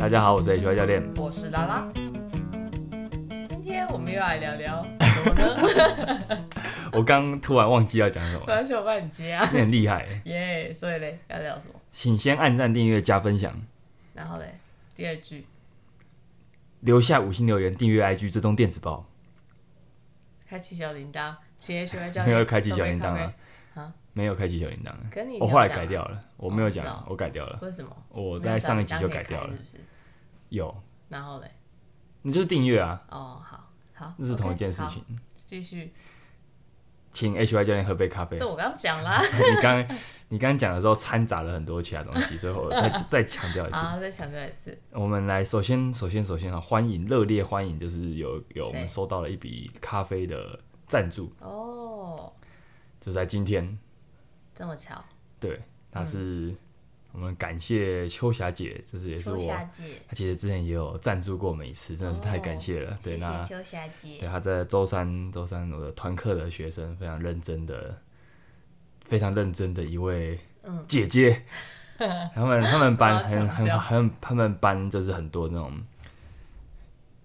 大家好，我是 H Y 教练。我是拉拉。今天我们又来聊聊 什么呢？我刚突然忘记要讲什么，关系我帮你接啊。你很厉害欸。耶所以嘞要聊什么？请先按赞、订阅、加分享，然后嘞第二句，留下五星留言，订阅 IG 追踪电子报。开启小铃铛，请 H Y 教练没有练开启小铃铛啊啊？没有开启小铃铛，我后来改掉了，我没有讲我改掉了。为什么？我在上一集就改掉了？有，然后嘞，你就是订阅啊，哦，好好，那是同一件事情好。继续，请 H Y 教练喝杯咖啡。这我刚讲啦。你刚你刚刚讲的时候掺杂了很多其他东西，所以我再 再强调一次。好，再强调一次。我们来，首先，首先，首先啊，欢迎热烈欢迎，就是有有我们收到了一笔咖啡的赞助，哦，就在今天，这么巧，对，他是、我们感谢秋霞姐，这是也是我，她其实之前也有赞助过我们一次，真的是太感谢了。对，谢那谢秋霞对。她在周三周三我的团课的学生非常认真的，非常认真的一位姐姐姐，他们他们班很很很他们班就是很多那种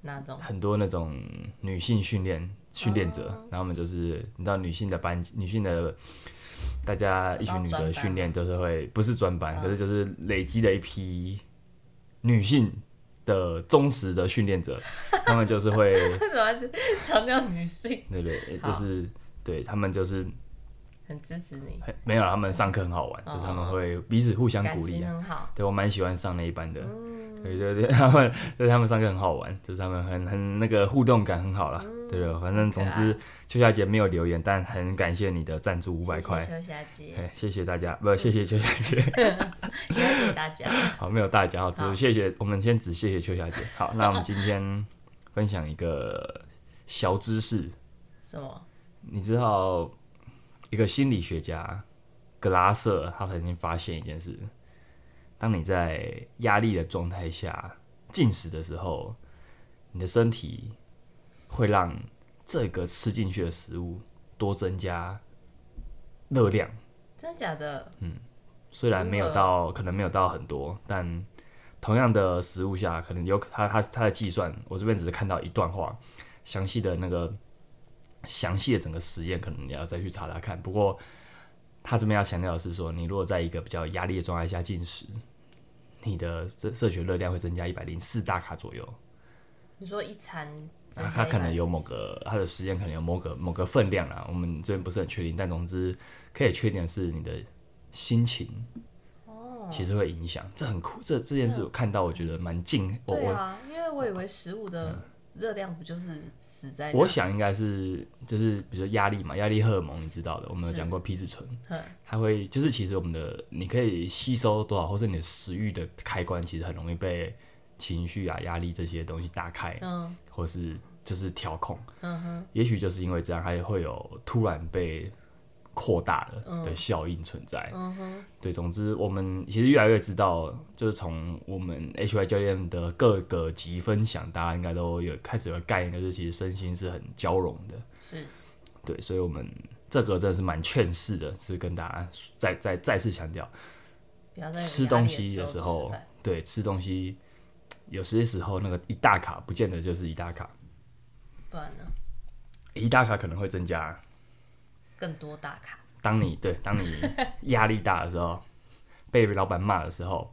那种很多那种女性训练训练者，哦然后我们就是你知道女性的班女性的。大家一群女的训练就是会不是专班，嗯。可是就是累积了一批女性的忠实的训练者，他们就是会为什么一直强调女性？对对，就是对他们就是很支持你，没有，他们上课很好玩，哦。就是他们会彼此互相鼓励很好。对我蛮喜欢上那一班的，嗯，对对对，他们对他们上课很好玩，就是他们很很那个互动感很好啦。对对，反正总之秋霞姐没有留言，但很感谢你的赞助五百块，秋霞姐，哎，谢谢大家，不谢谢秋霞姐，谢谢大家。好没有大家，好好只谢谢我们先只谢谢秋霞姐。好，那我们今天分享一个小知识，什么？你知道一个心理学家格拉瑟他曾经发现一件事：当你在压力的状态下进食的时候，你的身体会让这个吃进去的食物多增加热量。真的假的？嗯虽然没有到，可能没有到很多，但同样的食物下，可能有他他他的计算，我这边只是看到一段话，详细的那个详细的整个实验，可能你要再去查查看。不过他这边要强调的是说，你如果在一个比较压力的状态下进食，你的摄摄取热量会增加一百零四大卡左右。你说一餐增啊，加它可能有某个它的时间可能有某个某个分量啊，我们这边不是很确定，但总之可以确定的是你的心情哦，其实会影响，这很酷。这这件事我看到，我觉得蛮惊，我我对啊，因为我以为食物的热量不就是死在那？我想应该是就是比如说压力嘛，压力荷尔蒙你知道的，我们有讲过皮质醇，它会就是其实我们的你可以吸收多少，或者你的食欲的开关其实很容易被情绪啊、压力这些东西打开，嗯或是就是调控。嗯哼，也许就是因为这样，它也会有突然被扩大的嗯的效应存在。嗯哼，对，总之我们其实越来越知道，就是从我们 HY 教练的各个级分享，大家应该都有开始有个概念，就是其实身心是很交融的。是对，所以我们这个真的是蛮劝世的，是跟大家再再再次强调，吃东西的的时候对，吃东西有些时候那个一大卡不见得就是一大卡，不然呢一大卡可能会增加更多大卡。当你对当你 压力大的时候，被老板骂的时候，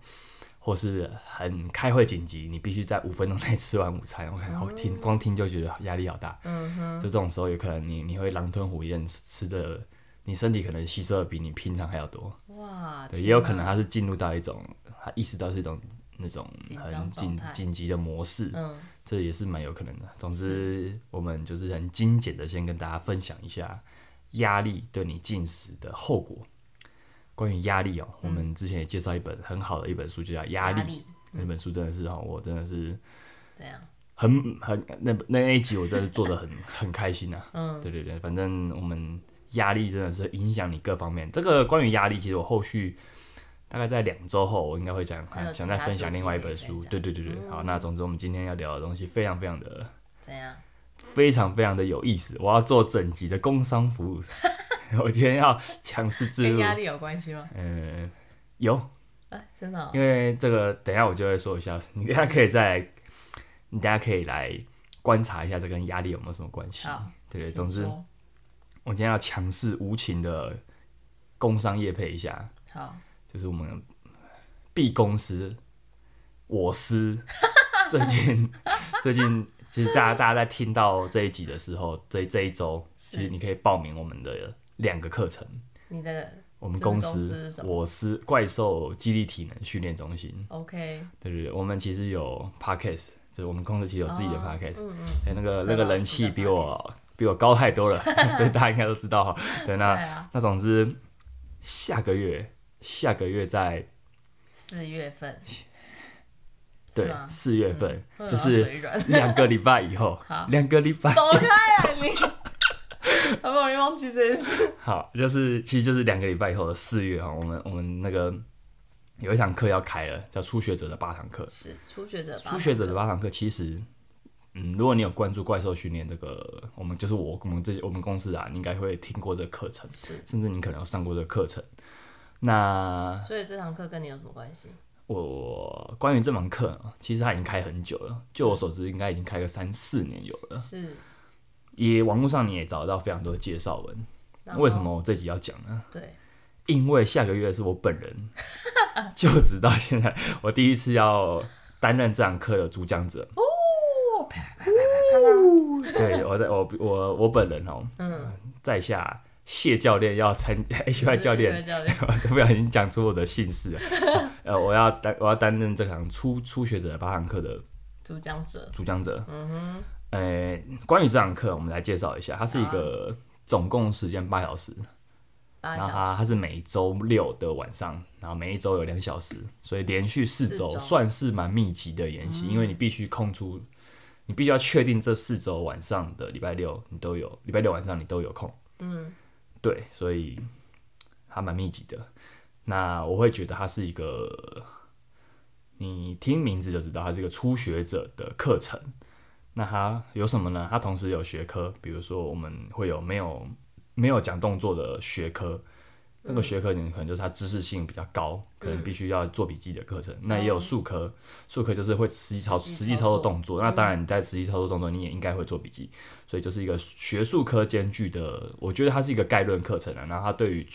或是很开会紧急，你必须在五分钟内吃完午餐。我看好听，光听就觉得压力好大。嗯哼，就这种时候，有可能你你会狼吞虎咽吃的，你身体可能吸收的比你平常还要多。哇，对，也有可能哪他是进入到一种他意识到是一种那种很紧紧急的模式。嗯这也是蛮有可能的。总之，我们就是很精简的，先跟大家分享一下压力对你进食的后果。关于压力哦、我们之前也介绍一本很好的一本书，就叫《压力》。力那本书真的是哦，我真的是怎样？很很那那那一集我真的是做的很 很开心啊。嗯对对对，反正我们压力真的是影响你各方面。这个关于压力，其实我后续大概在两周后，我应该会讲还想再分享另外一本书。享对对对对，好，那总之我们今天要聊的东西非常非常的怎样？非常非常的有意思。我要做整集的工商服务，我今天要强势自入。跟压力有关系吗？呃，有啊，真的哦、因为这个等一下我就会说一下，你等下可以再，你等下可以来观察一下这跟压力有没有什么关系。好，对对，总之我今天要强势无情的工商业配一下，好，就是我们 B 公司我司最近最近，其实大家大家在听到这一集的时候，这这一周，其实你可以报名我们的两个课程。你的我们这个公公司我司怪兽激励体能训练中心，OK，对对对，我们其实有 podcast，就是我们公司其实有自己的哦 podcast，嗯嗯，哎、那个那个人气比我比我高太多了，所以大家应该都知道哈。对，那那总之下个月下个月在四月份，对四月份，嗯就是两个礼拜以后，两个礼拜走开啊你！好不容易忘记这件事。好，就是其实就是两个礼拜以后的四月啊，我们我们那个有一堂课要开了，叫初学者的八堂课。是初学者吧，初学者的八堂课其实，嗯，如果你有关注怪兽训练这个，我们就是我我们这些我们公司啊，你应该会听过这个课程，是，甚至你可能有上过这个课程。那所以这堂课跟你有什么关系？我关于这门课啊，其实它已经开很久了，就我所知，应该已经开个三四年有了。是，也网络上你也找得到非常多的介绍文。为什？么我这集要讲呢？对，因为下个月是我本人 就职到现在，我第一次要担任这堂课的主讲者。哦，啪啪啪啪啪啪对，我在我我我本人哦，嗯，在下谢教练要参 HY 教练，对教练，我不小心讲出我的姓氏了。呃，我要担我要担任这堂初初学者的八堂课的主讲者，主讲者。嗯哼，呃，关于这堂课，我们来介绍一下，它是一个总共时间八小时，八然后它它是每周六的晚上，然后每一周有两小时，所以连续四周四周。算是蛮密集的研习，因为你必须空出，你必须要确定这四周晚上的礼拜六你都有，礼拜六晚上你都有空，嗯，对，所以还蛮密集的。那我会觉得它是一个，你听名字就知道它是一个初学者的课程。那它有什么呢？它同时有学科，比如说我们会有没有没有讲动作的学科，那个学科你可能就是它知识性比较高，可能必须要做笔记的课程。那也有术科，术科就是会实际操实际操操作作动作。那当然你在实际操作动作，你也应该会做笔记。所以就是一个学术科兼具的，我觉得它是一个概论课程啊。然后它对于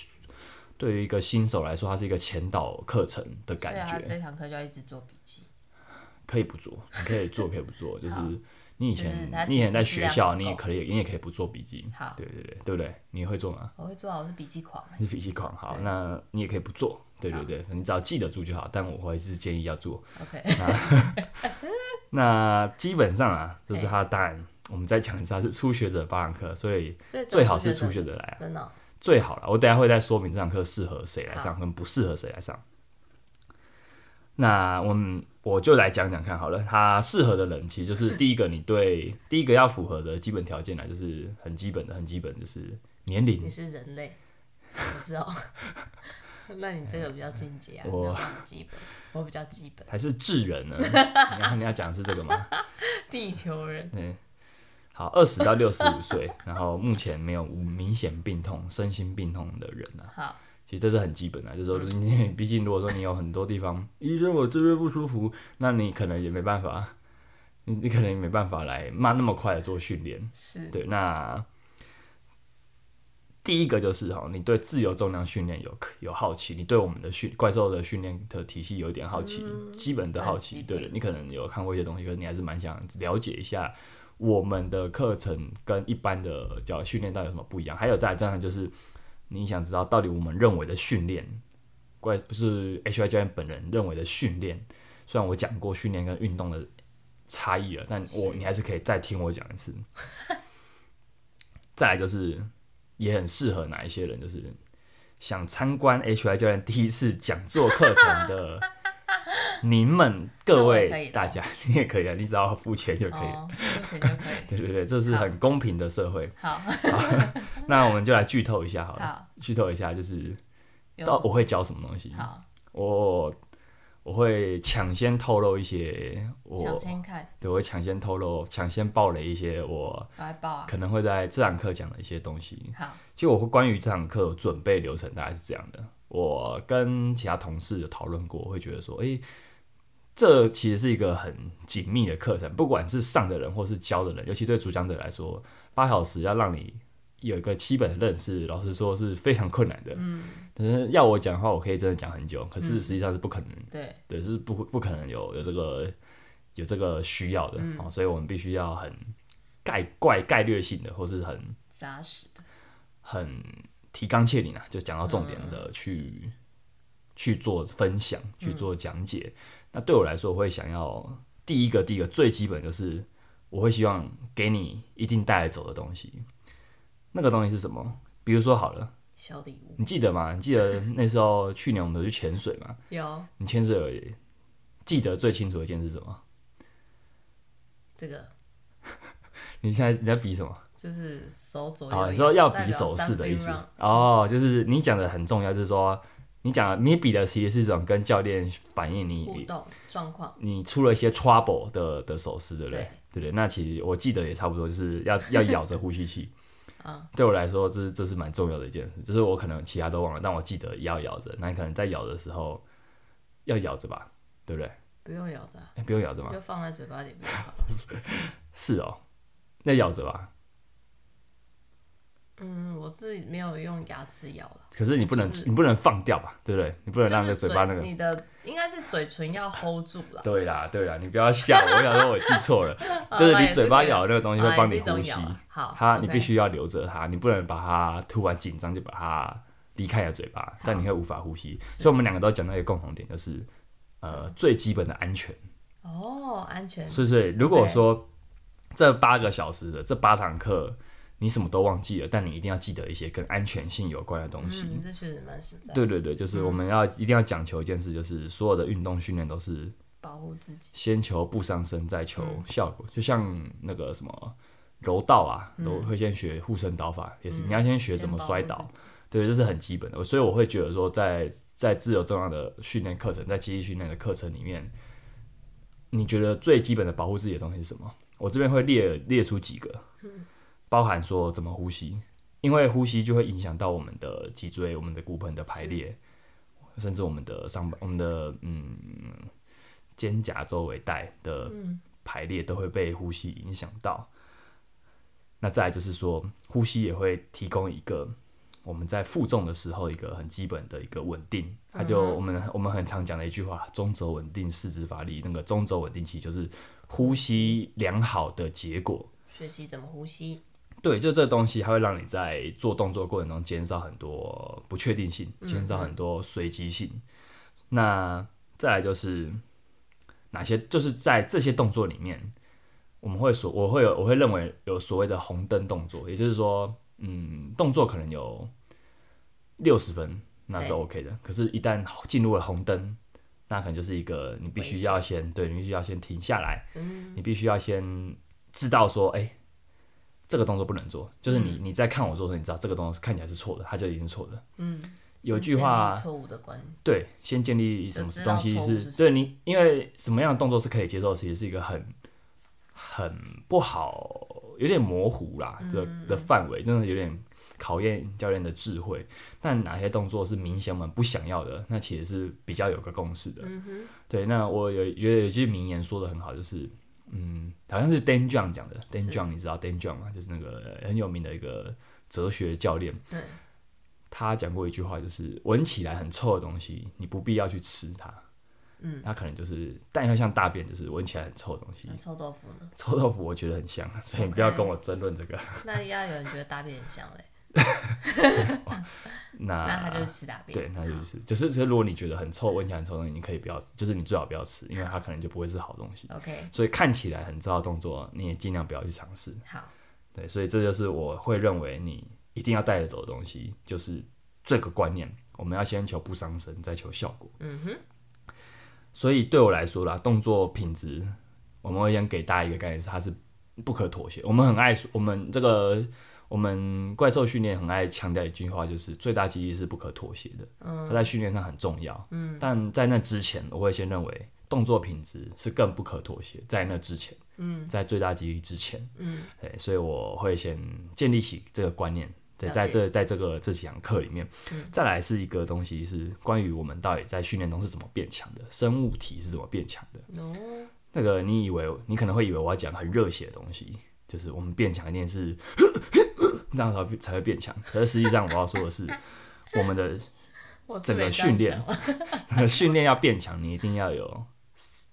对于一个新手来说，它是一个前导课程的感觉，这堂课就要一直做笔记，可以不做，你可以做，可以不做，就是你以前你以前在学校，你也可以，你也可以不做笔记，好，对对对，对不对？你会做吗？我会做啊，我是笔记狂欸，你是笔记狂，好，那你也可以不做，对对对，你只要记得住就好。但我还是建议要做。OK，那基本上啊，就是嘿它当然我们再讲一次，它是初学者八堂课，所以最好是初初学者来啊。真的哦最好了。我等下会再说明这堂课适合谁来上，跟不适合谁来上。那我们我就来讲讲看好了，他适合的人其实就是第一个，你对第一个要符合的基本条件呢，就是很基本的，很基本就是年龄你。是人类，不是哦。那你这个比较进阶啊，我我比较基本，还是智人呢？你要你要讲的是这个吗？地球人，对，好，二十到六十五岁，然后目前没有无明显病痛、身心病痛的人啊，好，其实这是很基本的，就是说你 毕竟如果说你有很多地方，医生我这边不舒服，那你可能也没办法，你你可能也没办法来慢那么快的做训练。是对，那第一个就是哈，你对自由重量训练有有好奇，你对我们的训怪兽的训练的体系有一点好奇，基本的好奇，对的，你可能有看过一些东西，可是你还是蛮想了解一下我们的课程跟一般的叫训练到底有什么不一样。还有再来当然就是你想知道到底我们认为的训练，怪不是 HY 教练本人认为的训练，虽然我讲过训练跟运动的差异了，但我你还是可以再听我讲一次。再来就是也很适合哪一些人，就是想参观 HY 教练第一次讲座课程的您们各位大家，你也可以啊，你只要付钱就可以了。哦，付钱就可以。对对对，这是很公平的社会。好，那我们就来剧透一下好了，好，剧透一下就是到我会教什么东西。好，我我会抢先透露一些抢我先看，对，我会抢先透露、抢先爆雷一些我。可能会在这堂课讲的一些东西。好，就我会关于这堂课准备流程大概是这样的，我跟其他同事有讨论过，会觉得说，诶，这其实是一个很紧密的课程，不管是上的人或是教的人，尤其对主讲者来说，八小时要让你有一个基本的认识，老实说是非常困难的。嗯，但是要我讲的话，我可以真的讲很久，可是实际上是不可能。对，对，是不不可能有有这个有这个需要的啊、所以我们必须要很概概概略性的，或是很扎实的。很提纲挈领啊，就讲到重点的去、去做分享，去做讲解。那对我来说，我会想要第一个第一个最基本就是，我会希望给你一定带得走的东西。那个东西是什么？比如说好了，小礼物你记得吗？你记得那时候去年我们有去潜水吗？有你潜水有记得最清楚的一件是什么？这个，你现在你在比什么？就是手左右哦，一你说要比手势的意思哦，就是你讲的很重要，就是说你讲的你比的其实是一种跟教练反映你互动状况，你出了一些 trouble 的的手势，对不？对对不对？那其实我记得也差不多，就是要要咬着呼吸器。嗯，对我来说，这这是蛮重要的一件事，就是我可能其他都忘了，但我记得也要咬着。那你可能在咬的时候要咬着吧，对不对？不用咬着不用咬着吗？就放在嘴巴里面。是哦，那咬着吧。嗯，我是没有用牙齿咬了，可是你不能，就是你不能放掉吧，对不对？你不能让那个嘴巴那个。你的应该是嘴唇要 hold 住了，对啦，对啦，你不要笑，我想说我记错了，哦就是你嘴巴咬的那个东西会啊帮你呼吸。好，它你必须要留着它，你不能把它突然紧张就把它离开你的嘴巴，但你会无法呼吸。所以我们两个都讲到一个共同点，就是呃最基本的安全。哦，安全，所以所以如果说这八个小时的这八堂课你什么都忘记了，但你一定要记得一些跟安全性有关的东西。嗯，这确实蛮实在，对对对，就是我们要一定要讲求一件事，就是所有的运动训练都是保护自己，先求不伤身，再求效果。就像那个什么柔道啊，都会先学护身刀法，也是你要先学怎么摔倒。对，这是很基本的。所以我会觉得说在，在自由重要的训练课程，在记忆训练的课程里面，你觉得最基本的保护自己的东西是什么？我这边会列列出几个，包含说怎么呼吸，因为呼吸就会影响到我们的脊椎、我们的骨盆的排列，甚至我们的上半、我们的嗯肩胛周围带的排列都会被呼吸影响到。那再来就是说，呼吸也会提供一个我们在负重的时候一个很基本的一个稳定。它就我们我们很常讲的一句话：中轴稳定，四肢发力。那个中轴稳定器就是呼吸良好的结果。学习怎么呼吸，对，就这个东西，它会让你在做动作过程中减少很多不确定性，减少很多随机性。那再来就是哪些，就是在这些动作里面，我们会所我会有我会认为有所谓的红灯动作，也就是说，嗯，动作可能有六十分，那是 OK 的。可是，一旦进入了红灯，那可能就是一个你必须要先对，你必须要先停下来，嗯你必须要先知道说，哎、这个动作不能做，就是你你在看我做的时候，你知道这个动作看起来是错的，它就已经是错的。嗯，有句话错误的观，对，先建立什么东西是对你，因为什么样的动作是可以接受，其实是一个很很不好，有点模糊啦的嗯的范围，真的有点考验教练的智慧。但哪些动作是明显我们不想要的，那其实是比较有个共识的。嗯对，那我有觉得有句名言说的很好，就是嗯，好像是 Dan John 讲的，Dan John 你知道 Dan John 吗？就是那个很有名的一个哲学教练。对，他讲过一句话，就是闻起来很臭的东西，你不必要去吃它。嗯，它可能就是，但要像大便，就是闻起来很臭的东西。臭豆腐呢？臭豆腐我觉得很香，所以你不要跟我争论这个。那要有人觉得大便很香嘞，那那他就是吃大便，对，那就是就是，就是如果你觉得很臭，闻起来很臭的东西，你可以不要，就是你最好不要吃，因为它可能就不会是好东西。OK，所以看起来很糟的动作，你也尽量不要去尝试。好，对，所以这就是我会认为你一定要带着走的东西，就是这个观念，我们要先求不伤身，再求效果。嗯哼，所以对我来说啦，动作品质，我们会先给大家一个概念，是它是不可妥协。我们很爱，我们这个我们怪兽训练很爱强调一句话，就是最大肌力是不可妥协的。它在训练上很重要。嗯，但在那之前，我会先认为动作品质是更不可妥协。在那之前，嗯，在最大肌力之前，嗯，对，所以我会先建立起这个观念，对，在这在这个这几堂课里面，嗯再来是一个东西是关于我们到底在训练中是怎么变强的，生物体是怎么变强的。哦，那个你以为你可能会以为我要讲很热血的东西，就是我们变强一定是这样才会才会变强，可是实际上我要说的是，我们的整个训练 整个训练要变强，你一定要有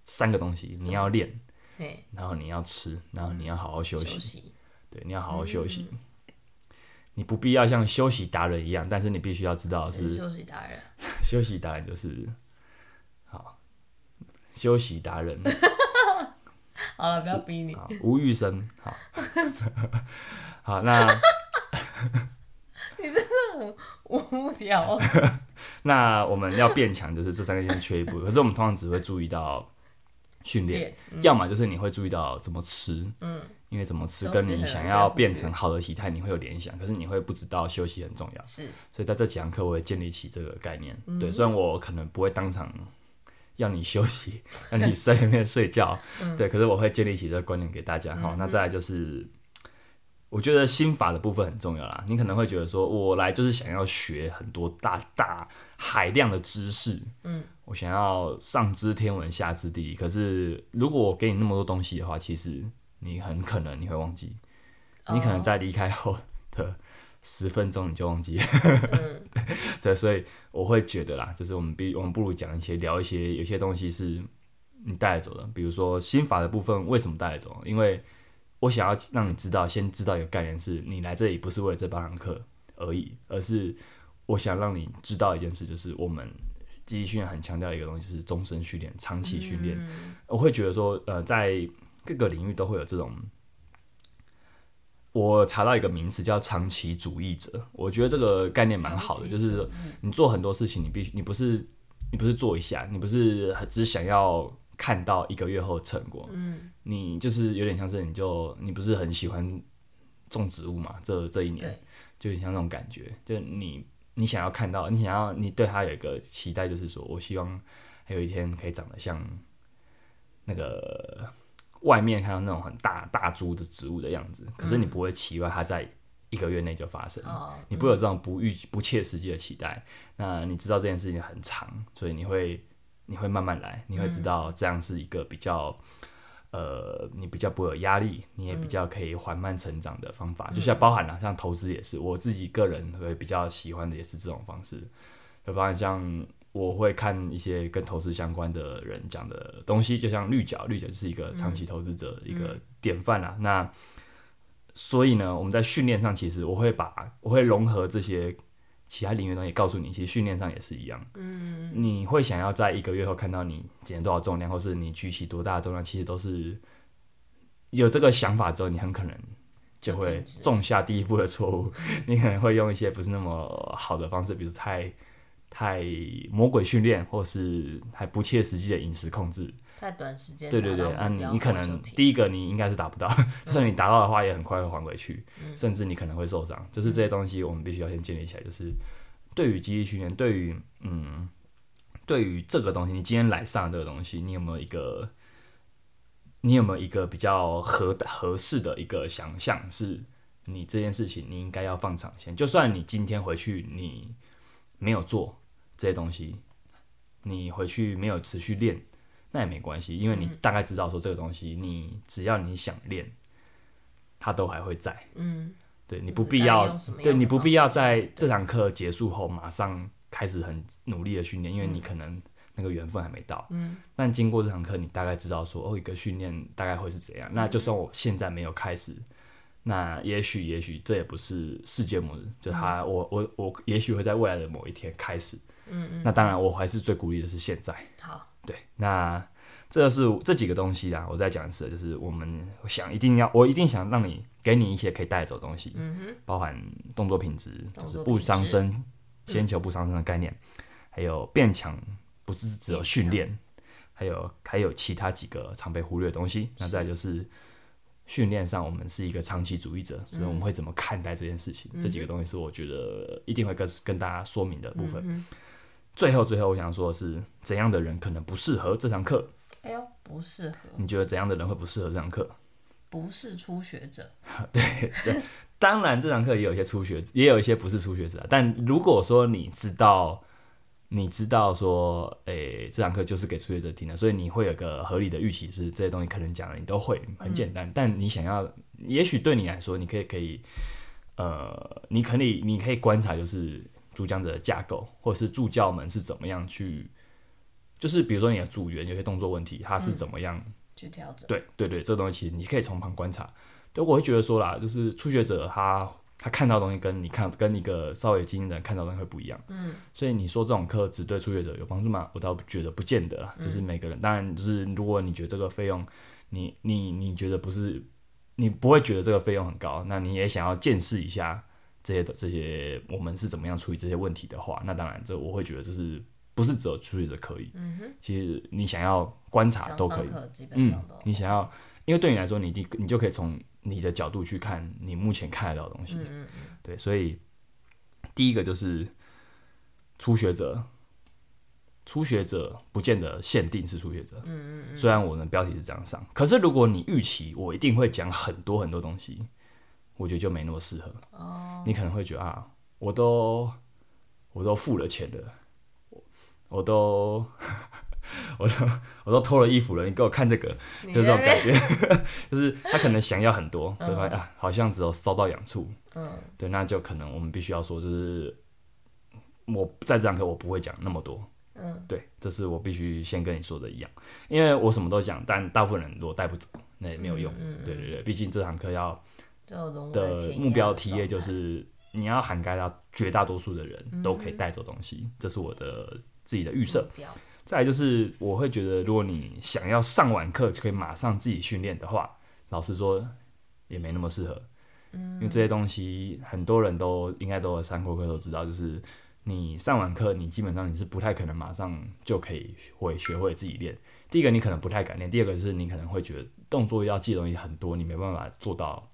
三个东西，你要练，嘿，然后你要吃，然后你要好好休息。休息，对，你要好好休息。嗯。你不必要像休息达人一样，但是你必须要知道是休息达人，休息达人就是好休息达人。好了，不要逼你，好吴玉生好。好那无聊，那我们要变强，就是这三个先缺一步。可是我们通常只会注意到训练，嗯要么就是你会注意到怎么吃，嗯，因为怎么吃跟你想要变成好的体态，你会有联想，可是你会不知道休息很重要。是，所以在这几堂课，我会建立起这个概念。嗯对，虽然我可能不会当场要你休息，让你在里面睡觉，嗯对，可是我会建立起这个观念给大家。好，那再来就是，我觉得心法的部分很重要啦。你可能会觉得说，我来就是想要学很多大大海量的知识，嗯，我想要上知天文下知地理。可是如果我给你那么多东西的话，其实你很可能你会忘记，你可能在离开后的十分钟你就忘记了。嗯 对，所以我会觉得啦，就是我们比我们不如讲一些聊一些，有些东西是你带得走的，比如说心法的部分，为什么带得走？因为我想要让你知道，先知道一个概念是，你来这里不是为了这八堂课而已，而是我想让你知道一件事，就是我们记忆训练很强调一个东西，就是终身训练、长期训练。嗯我会觉得说，呃，在各个领域都会有这种。我查到一个名词叫长期主义者，我觉得这个概念蛮好的，就是你做很多事情，你必须你不是你不是做一下，你不是只想要看到一个月后的成果，嗯，你就是有点像是你就你不是很喜欢种植物嘛，这这一年对，就很像那种感觉，就你你想要看到，你想要你对它有一个期待，就是说我希望还有一天可以长得像那个外面看到那种很大大株的植物的样子，可是你不会期望它在一个月内就发生，哦，你不会有这种不预不切实际的期待。那你知道这件事情很长，所以你会你会慢慢来，你会知道这样是一个比较。呃，你比较不会有压力，你也比较可以缓慢成长的方法，就像包含了像投资也是，我自己个人会比较喜欢的也是这种方式，就包含像我会看一些跟投资相关的人讲的东西，就像绿角，绿角就是一个长期投资者的一个典范啦。那所以呢，我们在训练上，其实我会把我会融合这些其他领域的东西，告诉你，其实训练上也是一样。嗯，你会想要在一个月后看到你减多少重量，或是你举起多大的重量，其实都是有这个想法之后，你很可能就会种下第一步的错误。你可能会用一些不是那么好的方式，比如太太魔鬼训练，或是还不切实际的饮食控制。太短时间对对对，啊，你你可能第一个你应该是达不到，就算你达到的话，也很快会还回去，嗯甚至你可能会受伤。就是这些东西，我们必须要先建立起来。就是对于记忆训练，对于嗯，对于这个东西，你今天来上这个东西，你有没有一个，你有没有一个比较合合适的一个想象，是你这件事情你应该要放长线。就算你今天回去你没有做这些东西，你回去没有持续练。那也没关系，因为你大概知道说这个东西，你只要你想练，它都还会在。嗯，对你不必要对你不必要在这堂课结束后马上开始很努力的训练，因为你可能那个缘分还没到。嗯，但经过这堂课，你大概知道说哦，一个训练大概会是怎样。那就算我现在没有开始，那也许也许这也不是世界末日，就他、我我我也许会在未来的某一天开始。嗯嗯，那当然，我还是最鼓励的是现在。好，对，那这是这几个东西啦。我再讲一次，就是我们想一定要，我一定想让你给你一些可以带走的东西，嗯哼，包含动作品质，就是不伤身，先求不伤身的概念，还有变强，不是只有训练，还有还有其他几个常被忽略的东西。那再就是训练上，我们是一个长期主义者，所以我们会怎么看待这件事情？这几个东西是我觉得一定会跟跟大家说明的部分。嗯最后，最后我想说的是，怎样的人可能不适合这堂课？哎呦，不适合，你觉得怎样的人会不适合这堂课？不是初学者，对当然这堂课也有一些初学者，也有一些不是初学者啊。但如果说你知道，你知道说，诶、这堂课就是给初学者听的，所以你会有个合理的预期，是这些东西可能讲了你都会，很简单。但你想要，也许对你来说，你可以可以，呃，你可以你可以观察，就是主讲者的架构，或者是助教们是怎么样去，就是比如说你的组员有些动作问题，他是怎么样。去调整。对对对，这个东西其实你可以从旁观察。对，我会觉得说啦，就是初学者他他看到的东西跟你看跟一个稍微经验的人看到的东西会不一样。嗯。所以你说这种课只对初学者有帮助吗？我倒觉得不见得啦。就是每个人，当然就是如果你觉得这个费用，你你你觉得不是，你不会觉得这个费用很高，那你也想要见识一下这些的这些我们是怎么样处理这些问题的话，那当然这我会觉得这是不是只有初学者可以。嗯哼。其实你想要观察都可以。想上课基本上都。你想要，因为对你来说，你第你就可以从你的角度去看你目前看得到的东西。嗯嗯嗯。对，所以第一个就是初学者，初学者不见得限定是初学者。嗯嗯嗯。虽然我们标题是这样上，可是如果你预期我一定会讲很多很多东西，我觉得就没那么适合。哦。你可能会觉得啊，我都我都付了钱了，我 我都我都我都脱了衣服了，你给我看这个，就这种感觉，就是他可能想要很多，对吧？啊，好像只有烧到痒处，嗯，对，那就可能我们必须要说，就是我在这堂课我不会讲那么多，嗯，对，这是我必须先跟你说的一样，因为我什么都讲，但大部分人如果带不走，那也没有用，嗯对对对，毕竟这堂课要的目标然 TA 就是你要涵盖到绝大多数的人都可以带走东西，这是我的自己的预设。再来就是我会觉得，如果你想要上完课就可以马上自己训练的话，老实说也没那么适合。因为这些东西很多人都应该都有上过课都知道，就是你上完课，你基本上你是不太可能马上就可以会学会自己练。第一个你可能不太敢练，第二个是你可能会觉得动作要记的东西很多，你没办法做到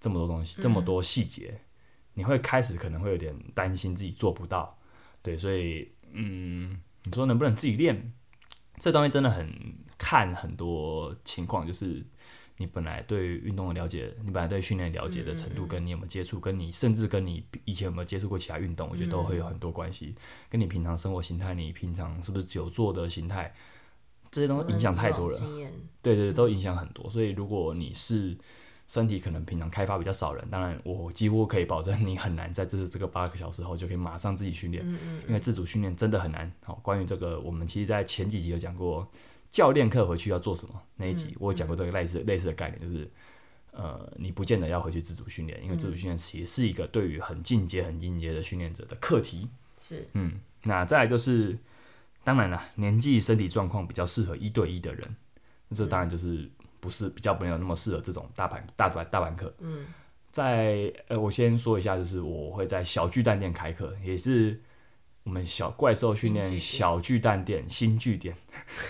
这么多东西，这么多细节，你会开始可能会有点担心自己做不到。对，所以嗯，你说能不能自己练？这东西真的很看很多情况，就是你本来对运动的了解，你本来对训练了解的程度，跟你有没有接触，跟你甚至跟你以前有没有接触过其他运动，我觉得都会有很多关系。跟你平常生活形态，你平常是不是久坐的形态，这些东西影响太多了。对对，对都影响很多。所以如果你是身体可能平常开发比较少人，当然我几乎可以保证你很难在这这个八个小时后就可以马上自己训练，因为自主训练真的很难。好，关于这个，我们其实在前几集有讲过教练课回去要做什么那一集，我有讲过这个类似类似的概念，就是。呃，你不见得要回去自主训练，因为自主训练其实是一个对于很进阶、很进阶的训练者的课题。是嗯，那再来就是，当然了，年纪、身体状况比较适合一对一的人，这当然就是不是比较没有那么适合这种大盘大盘大盘课。嗯，在呃，我先说一下，就是我会在小巨蛋店开课，也是我们小怪兽训练小巨蛋店新据点，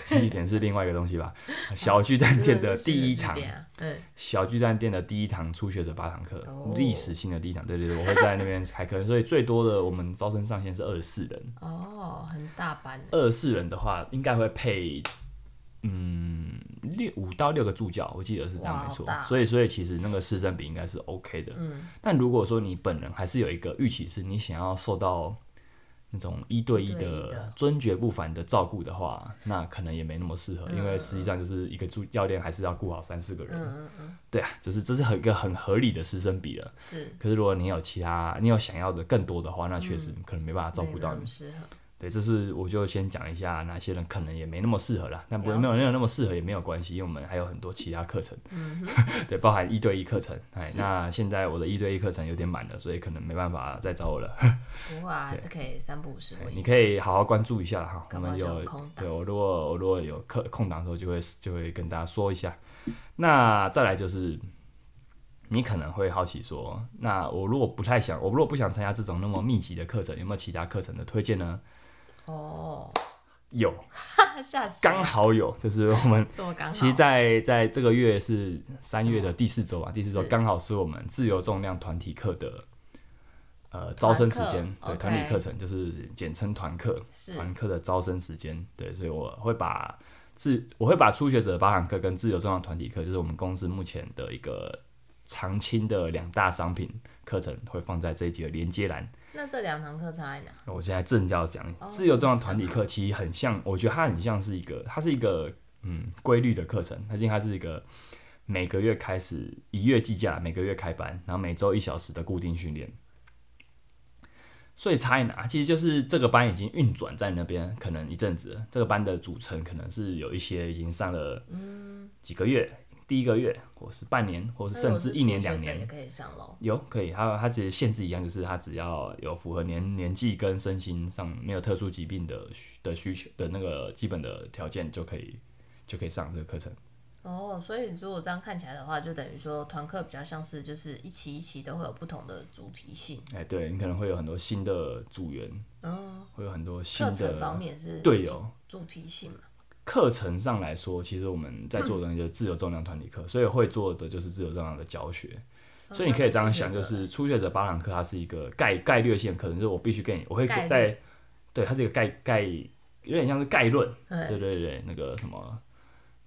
新据点 是另外一个东西吧？小巨蛋店的第一堂，嗯，小巨蛋店的第一堂初学者八堂课哦，历、史性的第一堂，对对对，我会在那边开课，所以最多的我们招生上限是二十四人，哦，很大班，二十四人的话应该会配。嗯，六五到六个助教，我记得是这样没错。所以，所以其实那个师生比应该是 OK 的。嗯，但如果说你本人还是有一个预期，是你想要受到那种一对一的的。尊爵不凡的照顾的话，那可能也没那么适合，因嗯为实际上就是一个助教练还是要顾好三四个人。嗯嗯嗯，对啊，就是这是很一个很合理的师生比了。是。可是如果你有其他，你有想要的更多的话，那确实可能没办法照顾到你对，这是我就先讲一下哪些人可能也没那么适合啦，但不没有没有那么适合也没有关系，因为我们还有很多其他课程，对，包含一对一课程。哎，那现在我的一对一课程有点满了，所以可能没办法再找我了。不会啊还是可以三不五时你可以好好关注一下啦哈，我们有对我如果我如果有课空档的时候，就会就会跟大家说一下。那再来就是。你可能会好奇说，那我如果不太想，我如果不想参加这种那么密集的课程，有没有其他课程的推荐呢？哦，有，吓死，刚好有，就是我们 这么刚好，其实在，在这个月是三月的第四周啊，第四周刚好是我们自由重量团体课的呃招生时间，课对团体课程就是简称团课，是。团课的招生时间，对，所以我会把自我会把初学者的八堂课跟自由重量团体课，就是我们公司目前的一个常青的两大商品课程会放在这一集的连接栏。那这两堂课差在哪？我现在正要讲哦自由重量团体课，其实很像，我觉得它很像是一个，它是一个嗯规律的课程，它因为它是一个每个月开始一月计价，每个月开班，然后每周一小时的固定训练。所以差在哪？其实就是这个班已经运转在那边，可能一阵子了。这个班的组成可能是有一些已经上了几个月，第一个月或是半年，或是甚至一年两年者也。可以上喽。有可以，它它只是限制一样，就是它只要有符合年年纪跟身心上没有特殊疾病的需的需求的那个基本的条件，就可以就可以上这个课程。哦，所以如果这样看起来的话，就等于说团课比较像是就是一期一期都会有不同的主题性。哎，对你可能会有很多新的组员，嗯，会有很多新课程方面是队友。主题性嘛。课程上来说，其实我们在做的就是自由重量团体课，所以会做的就是自由重量的教学。所以你可以这样想，就是初学者八堂课，它是一个概概略性的课程，就是我必须跟你，我会在，对，它是一个概概，有点像是概论，对对对对，那个什么，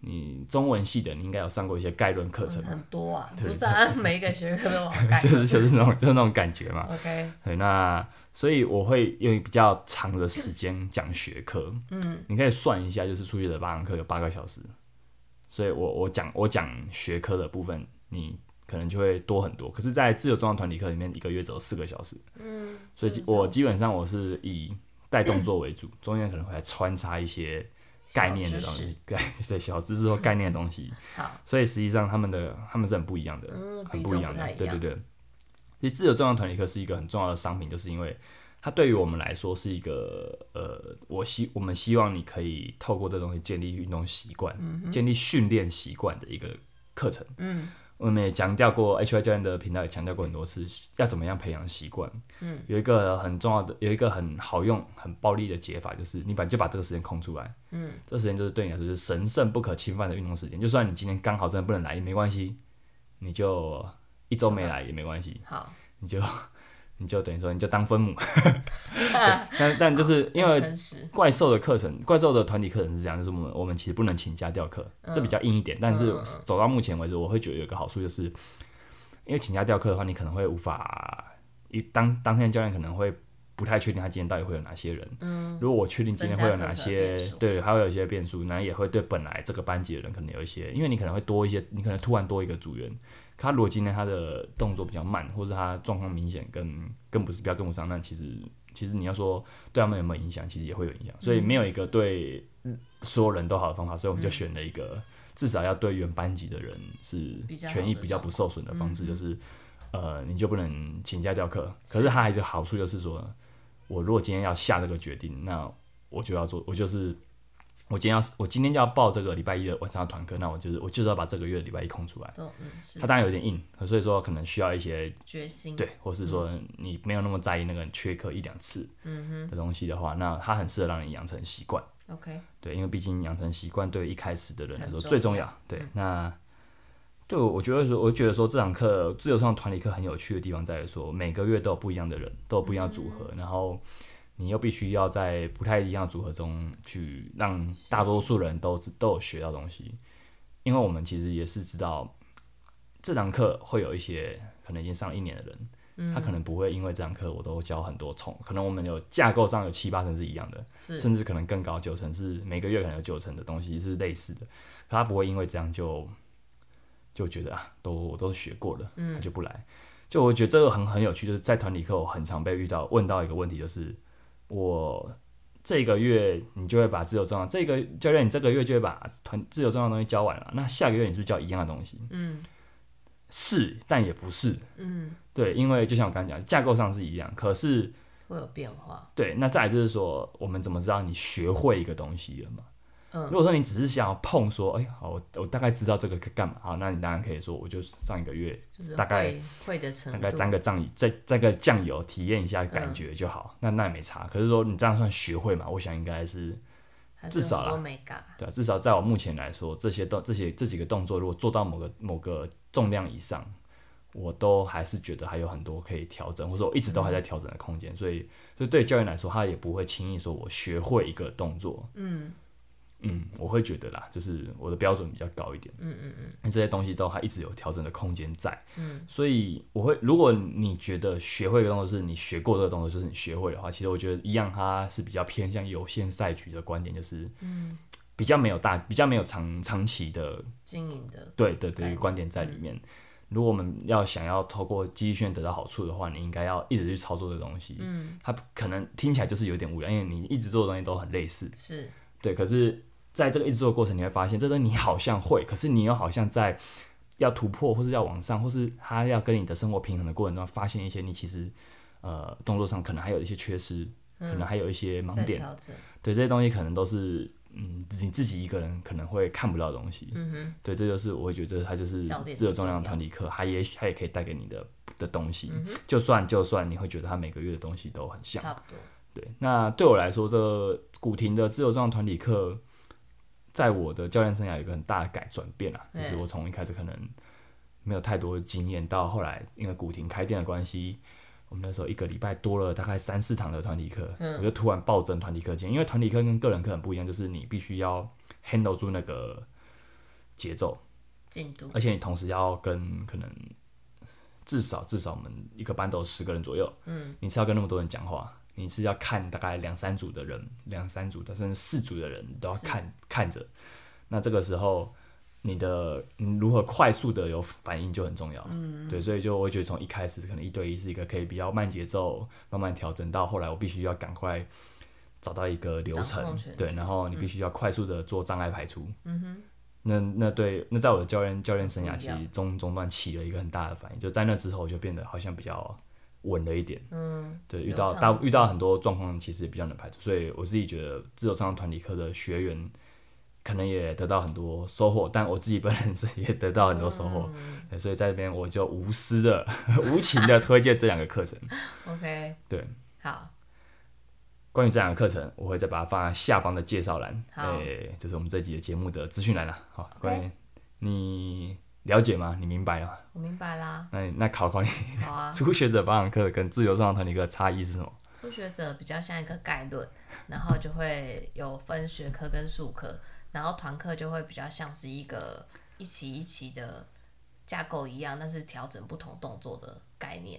你中文系的，你应该有上过一些概论课程嗯，很多啊，对。不是啊每一个学科都往盖。就是就是那种就是那种感觉嘛。OK，对，那所以我会用比较长的时间讲学科，嗯，你可以算一下，就是初学的八堂课有八个小时，所以我我讲我讲学科的部分，你可能就会多很多。可是，在自由重量团体课里面，一个月只有四个小时，嗯，所以我基本上我是以带动作为主，中间可能会还穿插一些概念的东西，概 对小知识或概念的东西。好，所以实际上他们的他们是很不一样的，嗯，很不一样的。对对对。其实自由重量团体课是一个很重要的商品，就是因为它对于我们来说是一个呃，我希我们希望你可以透过这东西建立运动习惯，建立训练习惯的一个课程。嗯，我们也强调过，HY 教练的频道也强调过很多次，要怎么样培养习惯。嗯，有一个很重要的，有一个很好用、很暴力的解法，就是你把就把这个时间空出来。嗯，这时间就是对你来说是神圣不可侵犯的运动时间。就算你今天刚好真的不能来也没关系，你就一周没来也没关系，好，你就你就等于说你就当分母。但但就是因为，怪兽的课程，怪兽的团体课程是这样，就是我们我们其实不能请假调课，这比较硬一点。但是走到目前为止，我会觉得有一个好处，就是因为请假调课的话，你可能会无法一当当天教练可能会不太确定他今天到底会有哪些人。嗯，如果我确定今天会有哪些对，还会有一些变数，那也会对本来这个班级的人可能有一些，因为你可能会多一些，你可能突然多一个组员，可他如果今天他的动作比较慢，或者他状况明显跟跟不是比较跟不上，那其实其实你要说对他们有没有影响，其实也会有影响，所以没有一个对所有人都好的方法，所以我们就选了一个至少要对原班级的人是权益比较不受损的方式，就是呃你就不能请假掉课，可是它还有一个好处就是说，我如果今天要下这个决定，那我就要做，我就是。我今天要，我今天就要报这个礼拜一的晚上的团课，那我就是我就是要把这个月礼拜一空出来。都嗯是它当然有点硬，所以说可能需要一些决心。对，或是说你没有那么在意那个缺课一两次的东西的话，那它很适合让你养成习惯。OK，对，因为毕竟养成习惯对一开始的人来说最重要要。对，那对我我觉得说，我觉得说这堂课自由上团体课很有趣的地方在于说，每个月都有不一样的人，都有不一样的组合，然后你又必须要在不太一样的组合中去让大多数人都知都有学到东西，因为我们其实也是知道这堂课会有一些可能已经上了一年的人，他可能不会因为这堂课我都教很多重，可能我们有架构上有七八成是一样的，是。甚至可能更高，九成是每个月可能有九成的东西是类似的，可他不会因为这样就就觉得啊，都我都学过了，他就不来。就我觉得这个很很有趣，就是在团体课我很常被遇到问到一个问题，就是我这个月你就会把自由重量，这个教练你这个月就会把团自由重量的东西教完了，那下个月你是不是教一样的东西？嗯是，但也不是。嗯，对，因为就像我刚刚讲，架构上是一样，可是会有变化。对，那再来就是说，我们怎么知道你学会一个东西了嘛？嗯如果说你只是想要碰说，哎、好，我我大概知道这个可干嘛，好，那你当然可以说，我就上一个月大概会会的程度，大概沾个酱油，再再个酱油体验一下感觉就好，那那也没差。可是说你这样算学会嘛？我想应该是至少啦。对啊，至少在我目前来说，这些动这些这几个动作，如果做到某个某个重量以上，我都还是觉得还有很多可以调整，或者说我一直都还在调整的空间。所以，所以对教练来说，他也不会轻易说我学会一个动作，嗯，嗯，我会觉得啦，就是我的标准比较高一点。嗯嗯嗯，这些东西都还一直有调整的空间在。嗯，所以我会，如果你觉得学会的东西是你学过这个东西就是你学会的话，其实我觉得一样，它是比较偏向有限赛局的观点，就是嗯，比较没有大，比较没有长长期的经营的，对对对，观点在里面。如果我们要想要透过记忆训练得到好处的话，你应该要一直去操作这个东西。嗯，它可能听起来就是有点无聊，因为你一直做的东西都很类似。是，对，可是。在这个一直做的过程，你会发现，这个你好像会，可是你又好像在要突破，或是要往上，或是他要跟你的生活平衡的过程中，发现一些你其实呃动作上可能还有一些缺失，可能还有一些盲点。对，这些东西可能都是嗯你自己一个人可能会看不到的东西。嗯哼。对，这就是我会觉得它就是自由重量团体课，它也许它也可以带给你的的东西。就算就算你会觉得它每个月的东西都很像。差不多。对，那对我来说，这古亭的自由重量团体课。在我的教练生涯有一个很大的改转变啊，就是我从一开始可能没有太多经验，到后来因为古亭开店的关系，我们那时候一个礼拜多了大概三四堂的团体课，我就突然暴增团体课间，因为团体课跟个人课很不一样，就是你必须要 handle 住那个节奏进度，而且你同时要跟可能至少至少我们一个班都有十个人左右，嗯，你是要跟那么多人讲话。你是要看大概两三组的人，两三组的甚至四组的人都要看看着，那这个时候你的你如何快速的有反应就很重要。嗯，对，所以就我觉得从一开始可能一对一是一个可以比较慢节奏，慢慢调整到后来我必须要赶快找到一个流程，对，然后你必须要快速的做障碍排除。嗯哼，那那对那在我的教练教练生涯其实中中段起了一个很大的反应，就在那之后就变得好像比较。稳了一点，嗯，对，遇到大遇到很多状况，其实也比较能排除，所以我自己觉得自由上团体课的学员可能也得到很多收获，但我自己本人是也得到很多收获，所以在这边我就无私的、无情的推荐这两个课程。OK，对，好，关于这两个课程，我会再把它放在下方的介绍栏，对，就是我们这集的节目的资讯栏了。好，关于你。了解吗？你明白了？我明白啦。那那考考你。好啊。初学者保养课跟自由重量团体课差异是什么？初学者比较像一个概论，然后就会有分学科跟术科，然后团课就会比较像是一个一期一期的架构一样，但是调整不同动作的概念。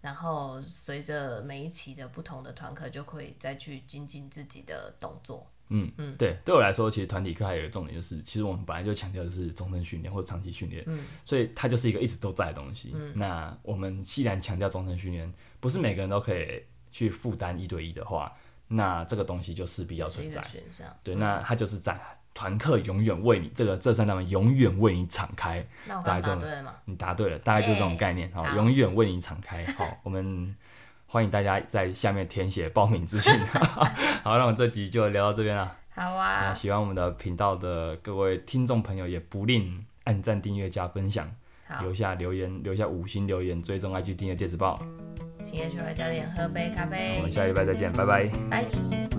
然后随着每一期的不同的团课，就可以再去精进自己的动作。嗯嗯，对，对我来说，其实团体课还有一个重点就是，其实我们本来就强调的是终身训练或者长期训练，嗯，所以它就是一个一直都在的东西。嗯，那我们既然强调终身训练，不是每个人都可以去负担一对一的话，那这个东西就势必要存在。对，那它就是在团课永远为你这个这三大门永远为你敞开。那我答对了吗？你答对了，大概就是这种概念。好，永远为你敞开。好，我们。欢迎大家在下面填写报名资讯。好，那我们这集就聊到这边了。好啊。喜欢我们的频道的各位听众朋友，也不吝按赞、订阅、加分享，留下留言，留下五星留言，追踪 IG 订阅电子报。今天去外教练喝杯咖啡。我们下礼拜再见，拜拜。拜。